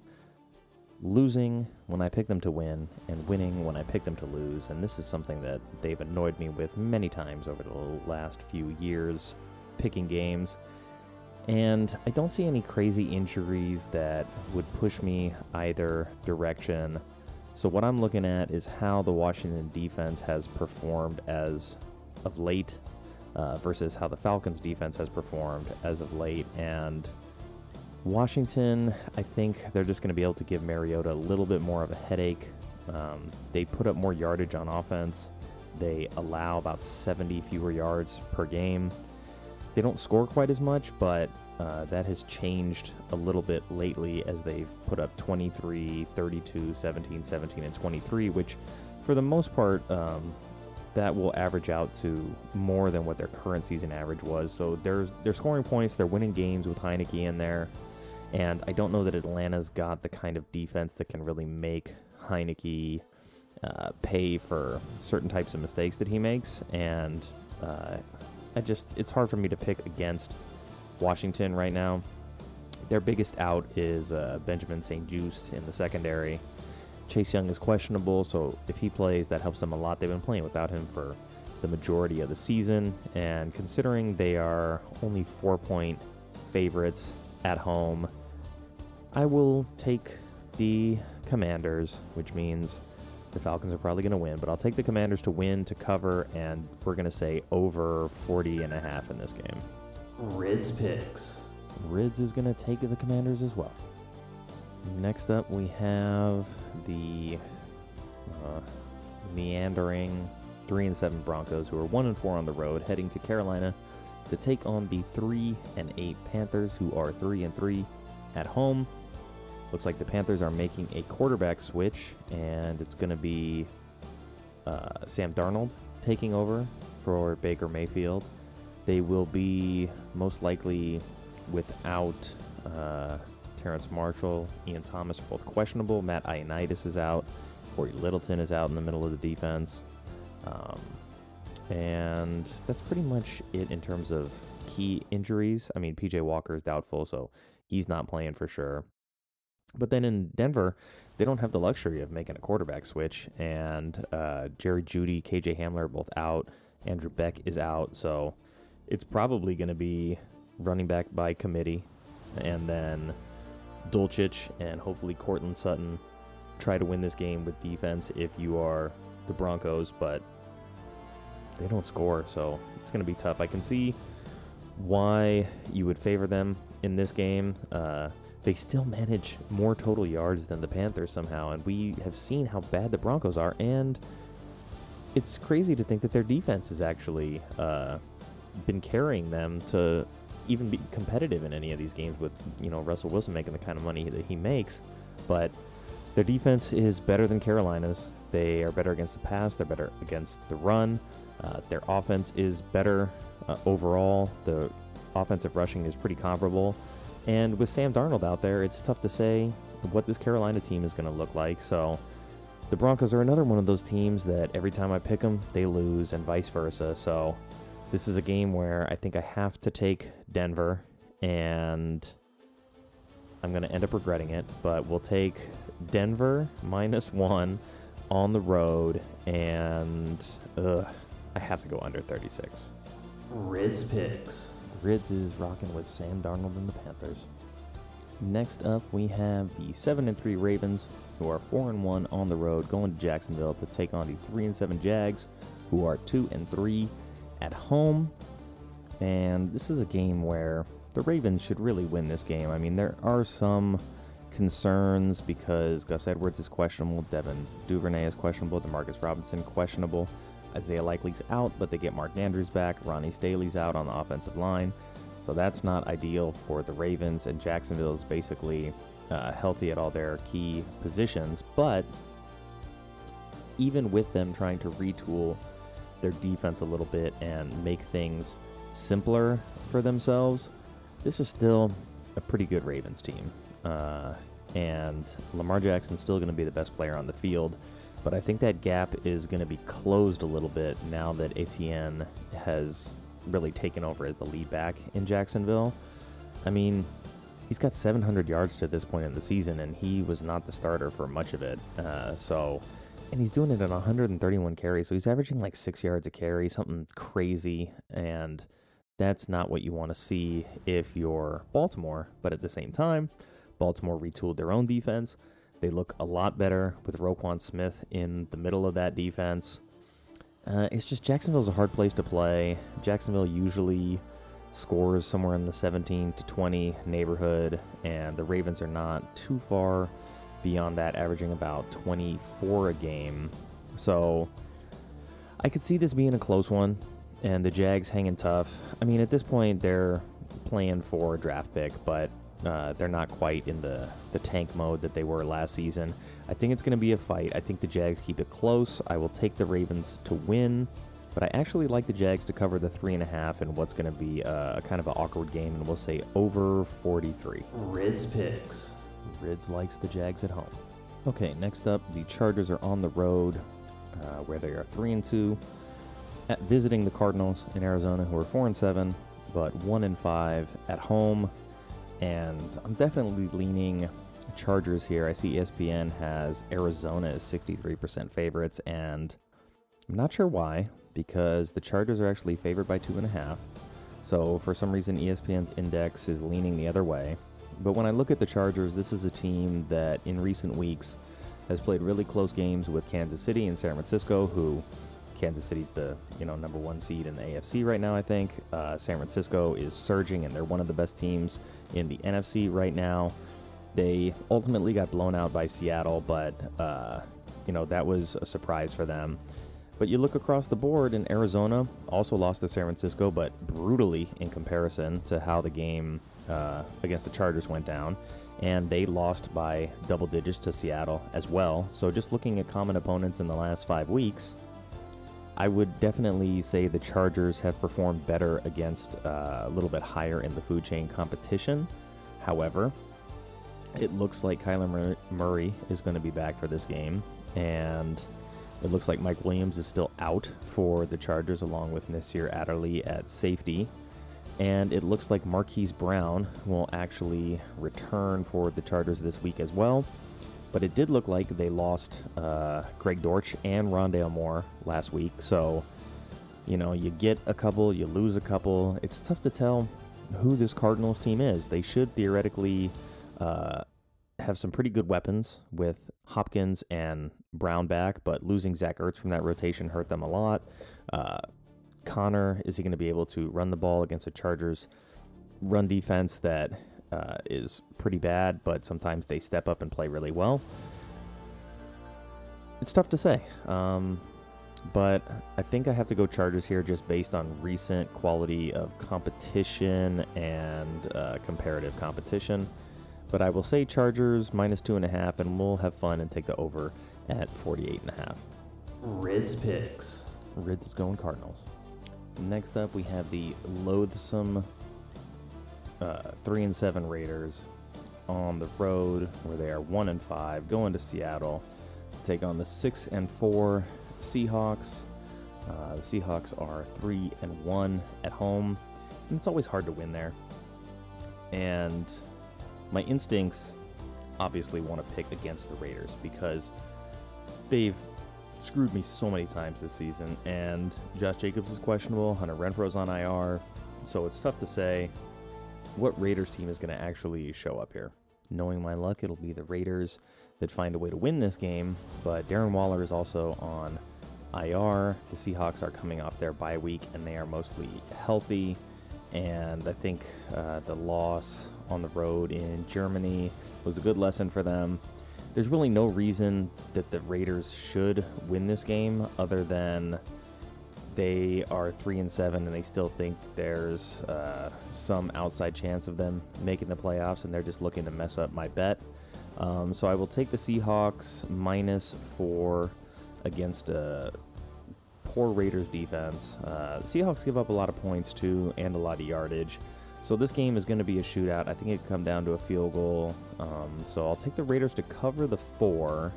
losing when I pick them to win and winning when I pick them to lose. And this is something that they've annoyed me with many times over the last few years, picking games. And I don't see any crazy injuries that would push me either direction. So, what I'm looking at is how the Washington defense has performed as of late uh, versus how the Falcons defense has performed as of late. And Washington, I think they're just going to be able to give Mariota a little bit more of a headache. Um, they put up more yardage on offense. They allow about 70 fewer yards per game. They don't score quite as much, but uh, that has changed a little bit lately as they've put up 23, 32, 17, 17, and 23, which for the most part, um, that will average out to more than what their current season average was. So they're, they're scoring points, they're winning games with Heinicke in there. And I don't know that Atlanta's got the kind of defense that can really make Heinicke uh, pay for certain types of mistakes that he makes. And uh, I just, it's hard for me to pick against Washington right now. Their biggest out is uh, Benjamin St-Juste in the secondary. Chase Young is questionable, so if he plays, that helps them a lot. They've been playing without him for the majority of the season, and considering they are only four point favorites at home, I will take the Commanders, which means the Falcons are probably going to win, but I'll take the Commanders to win, to cover, and we're going to say over 40 and a half in this game. Rids Picks. Rids is going to take the Commanders as well. Next up, we have the uh, meandering three and seven Broncos, who are one and four on the road, heading to Carolina to take on the 3 and 8 Panthers, who are 3 and 3 at home. Looks like the Panthers are making a quarterback switch, and it's going to be uh, Sam Darnold taking over for Baker Mayfield. They will be most likely without uh, Terrence Marshall, Ian Thomas are both questionable. Matt Ioannidis is out. Cory Littleton is out in the middle of the defense. Um, and that's pretty much it in terms of key injuries. I mean, PJ Walker is doubtful, so he's not playing for sure. But then in Denver, they don't have the luxury of making a quarterback switch. And uh, Jerry Jeudy, KJ Hamler are both out. Andrew Beck is out. So it's probably going to be running back by committee. And then Dulcich and hopefully Courtland Sutton try to win this game with defense if you are the Broncos. But they don't score. So it's going to be tough. I can see why you would favor them in this game. Uh, they still manage more total yards than the Panthers somehow, and we have seen how bad the Broncos are. And it's crazy to think that their defense has actually uh, been carrying them to even be competitive in any of these games with you know Russell Wilson making the kind of money that he makes. But their defense is better than Carolina's. They are better against the pass. They're better against the run. Uh, their offense is better uh, overall. The offensive rushing is pretty comparable. And with Sam Darnold out there, it's tough to say what this Carolina team is going to look like. So the Broncos are another one of those teams that every time I pick them, they lose, and vice versa. So this is a game where I think I have to take Denver, and I'm going to end up regretting it. But we'll take Denver minus one on the road, and ugh, I have to go under 36. Rids picks. Rids is rocking with Sam Darnold and the Panthers. Next up, we have the 7 and 3 Ravens, who are 4 and 1 on the road, going to Jacksonville to take on the 3 and 7 Jags, who are 2 and 3 at home. And this is a game where the Ravens should really win this game. I mean, there are some concerns because Gus Edwards is questionable, Devin Duvernay is questionable, Demarcus Robinson questionable. Isaiah Likely's out, but they get Mark Andrews back. Ronnie Stanley's out on the offensive line. So that's not ideal for the Ravens, and Jacksonville is basically uh, healthy at all their key positions. But even with them trying to retool their defense a little bit and make things simpler for themselves, this is still a pretty good Ravens team. Uh, and Lamar Jackson's still going to be the best player on the field. But I think that gap is going to be closed a little bit now that Etienne has really taken over as the lead back in Jacksonville. I mean, he's got 700 yards to this point in the season, and he was not the starter for much of it. Uh, so, and he's doing it at 131 carries, so he's averaging like six yards a carry, something crazy, and that's not what you want to see if you're Baltimore. But at the same time, Baltimore retooled their own defense. They look a lot better with Roquan Smith in the middle of that defense. Uh, it's just Jacksonville's a hard place to play. Jacksonville usually scores somewhere in the 17 to 20 neighborhood, and the Ravens are not too far beyond that, averaging about 24 a game. So I could see this being a close one, and the Jags hanging tough. I mean, at this point, they're playing for a draft pick, but uh, they're not quite in the, the tank mode that they were last season. I think it's going to be a fight. I think the Jags keep it close. I will take the Ravens to win, but I actually like the Jags to cover the three and a half in what's going to be a, a kind of an awkward game, and we'll say over 43. Rids picks. Rids likes the Jags at home. Okay, next up, the Chargers are on the road, uh, where they are three and two, visiting the Cardinals in Arizona, who are four and seven, but one and five at home and I'm definitely leaning Chargers here. I see ESPN has Arizona as 63% favorites, and I'm not sure why, because the Chargers are actually favored by two and a half. So for some reason, ESPN's index is leaning the other way. But when I look at the Chargers, this is a team that in recent weeks has played really close games with Kansas City and San Francisco, who Kansas City's the you know number one seed in the AFC right now. I think uh, San Francisco is surging, and they're one of the best teams in the NFC right now. They ultimately got blown out by Seattle, but uh, you know that was a surprise for them. But you look across the board, and Arizona also lost to San Francisco, but brutally in comparison to how the game uh, against the Chargers went down. And they lost by double digits to Seattle as well. So just looking at common opponents in the last five weeks, I would definitely say the Chargers have performed better against uh, a little bit higher in the food chain competition. However, it looks like Kyler Murray is going to be back for this game, and it looks like Mike Williams is still out for the Chargers, along with Nasir Adderley at safety. And it looks like Marquise Brown will actually return for the Chargers this week as well. But it did look like they lost uh, Greg Dortch and Rondale Moore last week. So, you know, you get a couple, you lose a couple. It's tough to tell who this Cardinals team is. They should theoretically uh, have some pretty good weapons with Hopkins and Brown back, but losing Zach Ertz from that rotation hurt them a lot. Uh, Conner, is he going to be able to run the ball against a Chargers run defense that uh, is pretty bad, but sometimes they step up and play really well? It's tough to say. Um, but I think I have to go Chargers here just based on recent quality of competition and uh, comparative competition. But I will say Chargers minus two and a half, and we'll have fun and take the over at 48 and a half. Rids picks. Rids is going Cardinals. Next up, we have the loathsome uh, three and seven Raiders on the road, where they are one and five, going to Seattle to take on the six and four Seahawks. Uh, the Seahawks are three and one at home, and it's always hard to win there. And my instincts obviously want to pick against the Raiders because they've screwed me so many times this season. And Josh Jacobs is questionable, Hunter Renfrow's on IR, so it's tough to say what Raiders team is going to actually show up here. Knowing my luck, it'll be the Raiders that find a way to win this game, but Darren Waller is also on IR. The Seahawks are coming off their bye week and they are mostly healthy. And I think uh, the loss on the road in Germany was a good lesson for them. There's really no reason that the Raiders should win this game other than they are three and seven and they still think there's uh, some outside chance of them making the playoffs and they're just looking to mess up my bet. Um, so I will take the Seahawks minus four against a poor Raiders defense. Uh, Seahawks give up a lot of points too and a lot of yardage. So this game is going to be a shootout. I think it come down to a field goal. Um, so I'll take the Raiders to cover the four,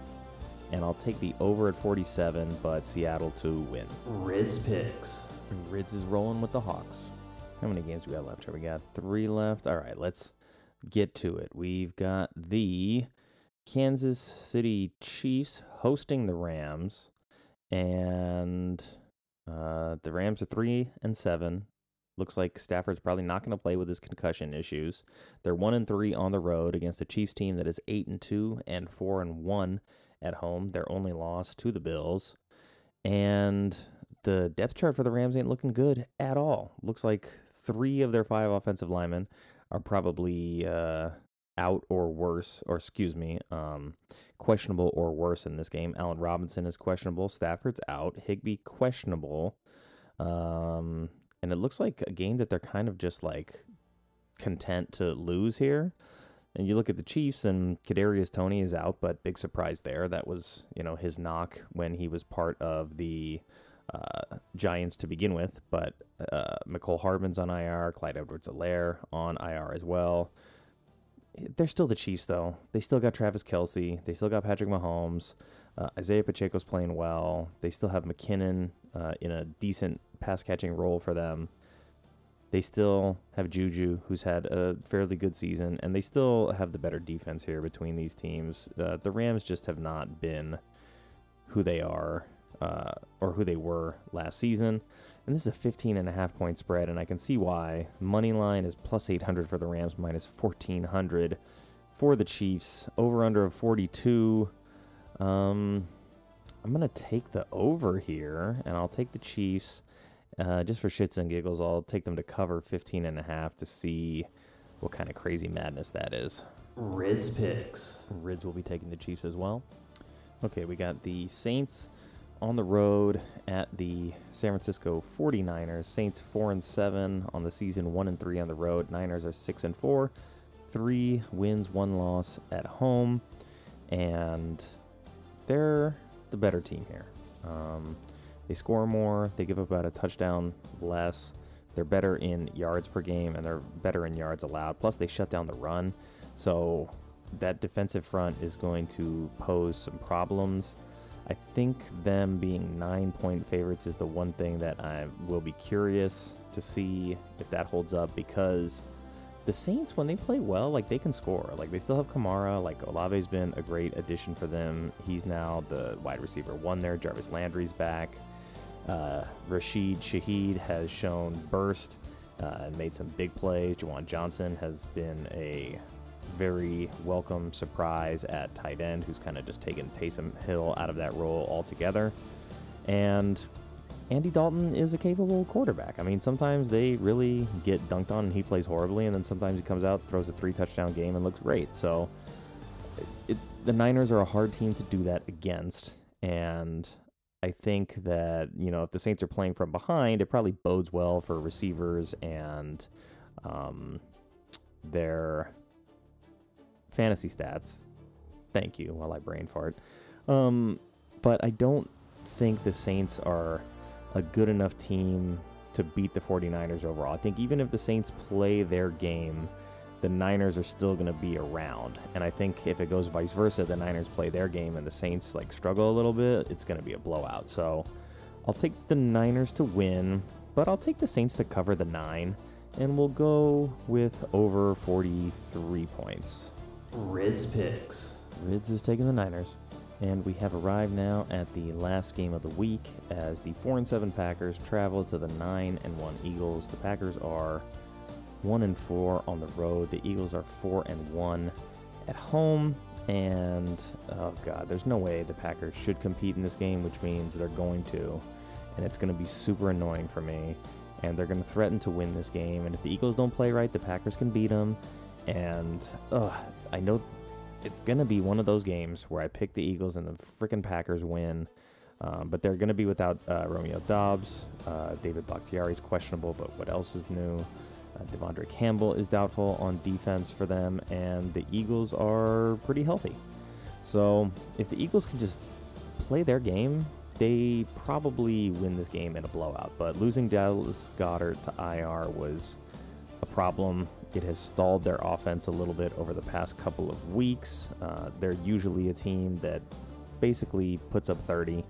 and I'll take the over at 47, but Seattle to win. Rids picks. Rids is rolling with the Hawks. How many games do we got left here? We got three left. All right, let's get to it. We've got the Kansas City Chiefs hosting the Rams, and uh, the Rams are three and seven. Looks like Stafford's probably not going to play with his concussion issues. They're one and three on the road against a Chiefs team that is eight and two and four and one at home. Their only loss to the Bills, and the depth chart for the Rams ain't looking good at all. Looks like three of their five offensive linemen are probably uh, out or worse, or excuse me, um, questionable or worse in this game. Allen Robinson is questionable. Stafford's out. Higbee questionable. Um, and it looks like a game that they're kind of just like content to lose here. And you look at the Chiefs, and Kadarius Toney is out, but big surprise there. That was you know his knock when he was part of the uh, Giants to begin with. But uh, Mecole Hardman's on IR, Clyde Edwards-Helaire on IR as well. They're still the Chiefs, though. They still got Travis Kelce. They still got Patrick Mahomes. Uh, Isaiah Pacheco's playing well. They still have McKinnon uh, in a decent pass catching role for them. They still have Juju, who's had a fairly good season, and they still have the better defense here between these teams. Uh, the Rams just have not been who they are uh, or who they were last season. And this is a 15 and a half point spread, and I can see why. Money line is plus 800 for the Rams, minus 1400 for the Chiefs. Over under of 42. Um, I'm going to take the over here, and I'll take the Chiefs. Uh, just for shits and giggles, I'll take them to cover 15 and a half to see what kind of crazy madness that is. Rids picks. Rids will be taking the Chiefs as well. Okay, we got the Saints on the road at the San Francisco 49ers. Saints 4 and 7 on the season, 1 and 3 on the road. Niners are 6 and 4. 3 wins, 1 loss at home. And they're the better team here. Um, they score more, they give up about a touchdown less. They're better in yards per game and they're better in yards allowed. Plus, they shut down the run. So, that defensive front is going to pose some problems. I think them being nine point favorites is the one thing that I will be curious to see if that holds up because the Saints, when they play well, like they can score. Like they still have Kamara. Like Olave's been a great addition for them. He's now the wide receiver one there. Jarvis Landry's back. Uh, Rashid Shaheed has shown burst uh, and made some big plays. Juwan Johnson has been a very welcome surprise at tight end, who's kind of just taken Taysom Hill out of that role altogether. And Andy Dalton is a capable quarterback. I mean, sometimes they really get dunked on and he plays horribly, and then sometimes he comes out, throws a three touchdown game, and looks great. So it, the Niners are a hard team to do that against. And I think that, you know, if the Saints are playing from behind, it probably bodes well for receivers and um, their fantasy stats. Thank you while I brain fart. Um, but I don't think the Saints are a good enough team to beat the 49ers overall. I think even if the Saints play their game, the Niners are still going to be around. And I think if it goes vice versa, the Niners play their game and the Saints like struggle a little bit, it's going to be a blowout. So I'll take the Niners to win, but I'll take the Saints to cover the 9 and we'll go with over 43 points. Rids picks. Rids is taking the Niners. And we have arrived now at the last game of the week as the 4 and 7 Packers travel to the 9 and 1 Eagles. The Packers are 1 and 4 on the road. The Eagles are 4 and 1 at home. And oh god, there's no way the Packers should compete in this game, which means they're going to. And it's going to be super annoying for me. And they're going to threaten to win this game. And if the Eagles don't play right, the Packers can beat them. And ugh, I know it's gonna be one of those games where I pick the Eagles and the freaking Packers win. Um, but they're gonna be without uh, Romeo Doubs. Uh, David Bakhtiari is questionable, but what else is new? Uh, De'Vondre Campbell is doubtful on defense for them, and the Eagles are pretty healthy. So if the Eagles can just play their game, they probably win this game in a blowout. But losing Dallas Goedert to IR was a problem. It has stalled their offense a little bit over the past couple of weeks. Uh, they're usually a team that basically puts up 30.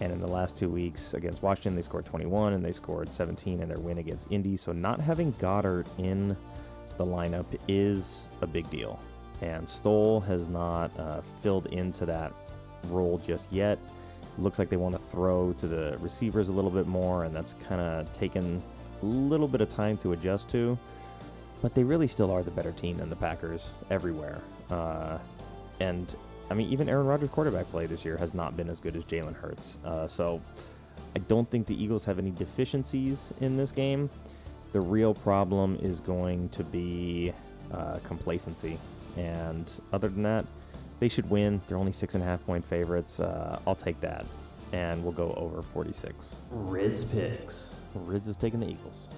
And in the last two weeks against Washington, they scored 21 and they scored 17 in their win against Indy. So not having Goedert in the lineup is a big deal. And Stoll has not uh, filled into that role just yet. Looks like they want to throw to the receivers a little bit more, and that's kind of taken a little bit of time to adjust to but they really still are the better team than the Packers everywhere. Uh, and I mean, even Aaron Rodgers' quarterback play this year has not been as good as Jalen Hurts. Uh, so I don't think the Eagles have any deficiencies in this game. The real problem is going to be uh, complacency. And other than that, they should win. They're only six and a half point favorites. Uh, I'll take that. And we'll go over 46. Rids picks. Rids is taking the Eagles.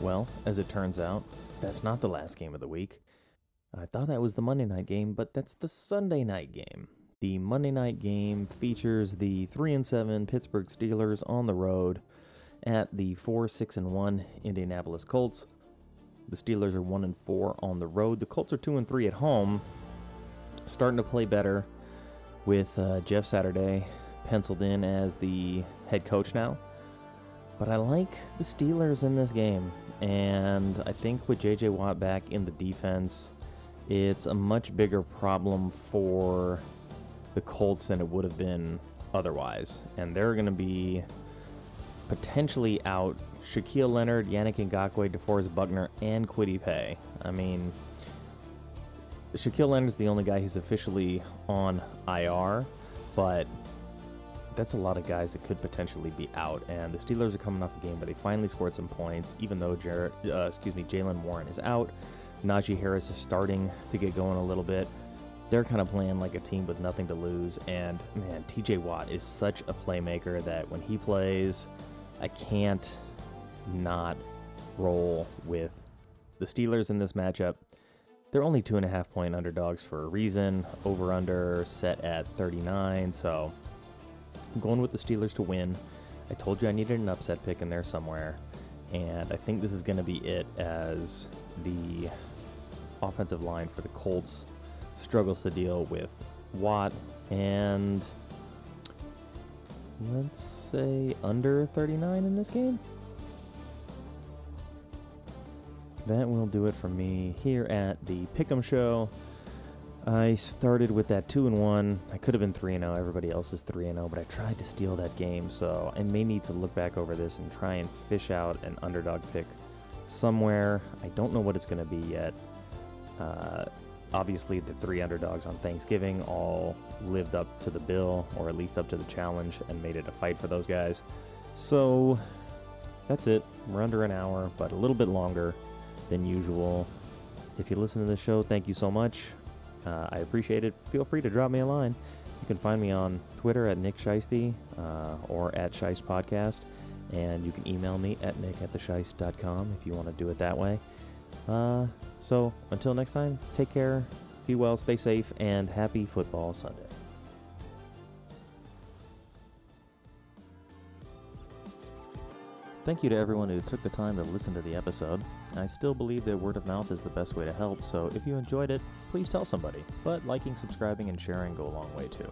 Well, as it turns out, that's not the last game of the week. I thought that was the Monday night game, but that's the Sunday night game. The Monday night game features the 3 and 7 Pittsburgh Steelers on the road at the 4 6 and 1 Indianapolis Colts. The Steelers are 1 and 4 on the road. The Colts are 2 and 3 at home. Starting to play better with uh, Jeff Saturday penciled in as the head coach now. But I like the Steelers in this game. And I think with JJ Watt back in the defense, it's a much bigger problem for the Colts than it would have been otherwise. And they're going to be potentially out Shaquille Leonard, Yannick Ngakoue, DeForest Buckner, and Kwity Paye. I mean, Shaquille Leonard's the only guy who's officially on IR, but that's a lot of guys that could potentially be out. And the Steelers are coming off a game where they finally scored some points, even though Jared, uh, excuse me, Jaylen Warren is out. Najee Harris is starting to get going a little bit. they're kind of playing like a team with nothing to lose. And man, TJ Watt is such a playmaker that when he plays, I can't not roll with the Steelers in this matchup. They're only two and a half point underdogs for a reason. Over under set at 39. So I'm going with the Steelers to win. I told you I needed an upset pick in there somewhere. And I think this is going to be it as the offensive line for the Colts struggles to deal with Watt and let's say under 39 in this game. That will do it for me here at the Pick'em Show. I started with that two and one. I could have been three and zero. Everybody else is three and zero, but I tried to steal that game, so I may need to look back over this and try and fish out an underdog pick somewhere. I don't know what it's going to be yet. Uh, obviously, the three underdogs on Thanksgiving all lived up to the bill, or at least up to the challenge, and made it a fight for those guys. So that's it. We're under an hour, but a little bit longer than usual. If you listen to the show, thank you so much. Uh, I appreciate it. Feel free to drop me a line. You can find me on Twitter at Nick Scheisty uh, or at Scheist Podcast. And you can email me at nick at if you want to do it that way. Uh, so until next time, take care, be well, stay safe, and happy football Sunday. Thank you to everyone who took the time to listen to the episode. I still believe that word of mouth is the best way to help, so if you enjoyed it, please tell somebody. But liking, subscribing, and sharing go a long way too.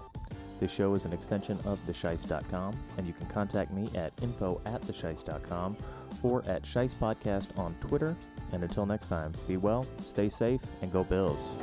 This show is an extension of thesheist.com, and you can contact me at info at thesheist.com or at Scheist Podcast on Twitter. And until next time, be well, stay safe, and go Bills.